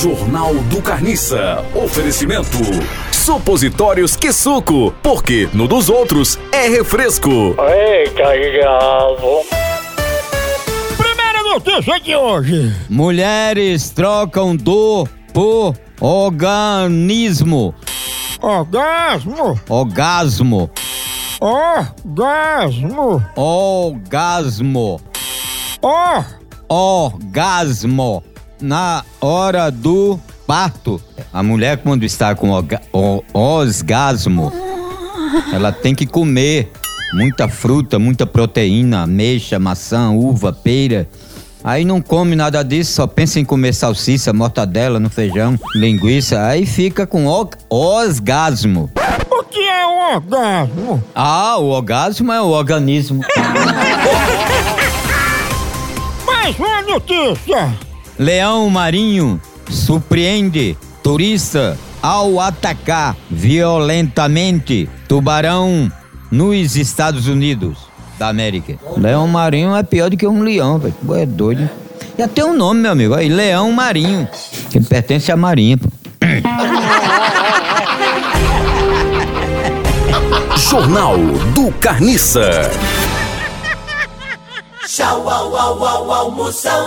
Jornal do Carniça. Oferecimento. Supositórios que suco, porque no dos outros é refresco. Eita, diabo. Primeira notícia de hoje. Mulheres trocam dor por organismo. Orgasmo. Orgasmo. Orgasmo. Orgasmo. Or. Orgasmo. Na hora do parto. A mulher, quando está com orga- o- orgasmo, ela tem que comer muita fruta, muita proteína, ameixa, maçã, uva, pera. Aí não come nada disso, só pensa em comer salsicha, mortadela no feijão, linguiça. Aí fica com o- orgasmo. O que é um orgasmo? Ah, o orgasmo é o organismo. Mais uma notícia. Leão marinho surpreende turista ao atacar violentamente tubarão nos Estados Unidos da América. Leão marinho é pior do que um leão, velho. É doido. Já tem um nome, meu amigo. Aí, leão marinho. Que pertence à marinha, pô. Jornal do Carniça. Tchau, au, au, au, almoção.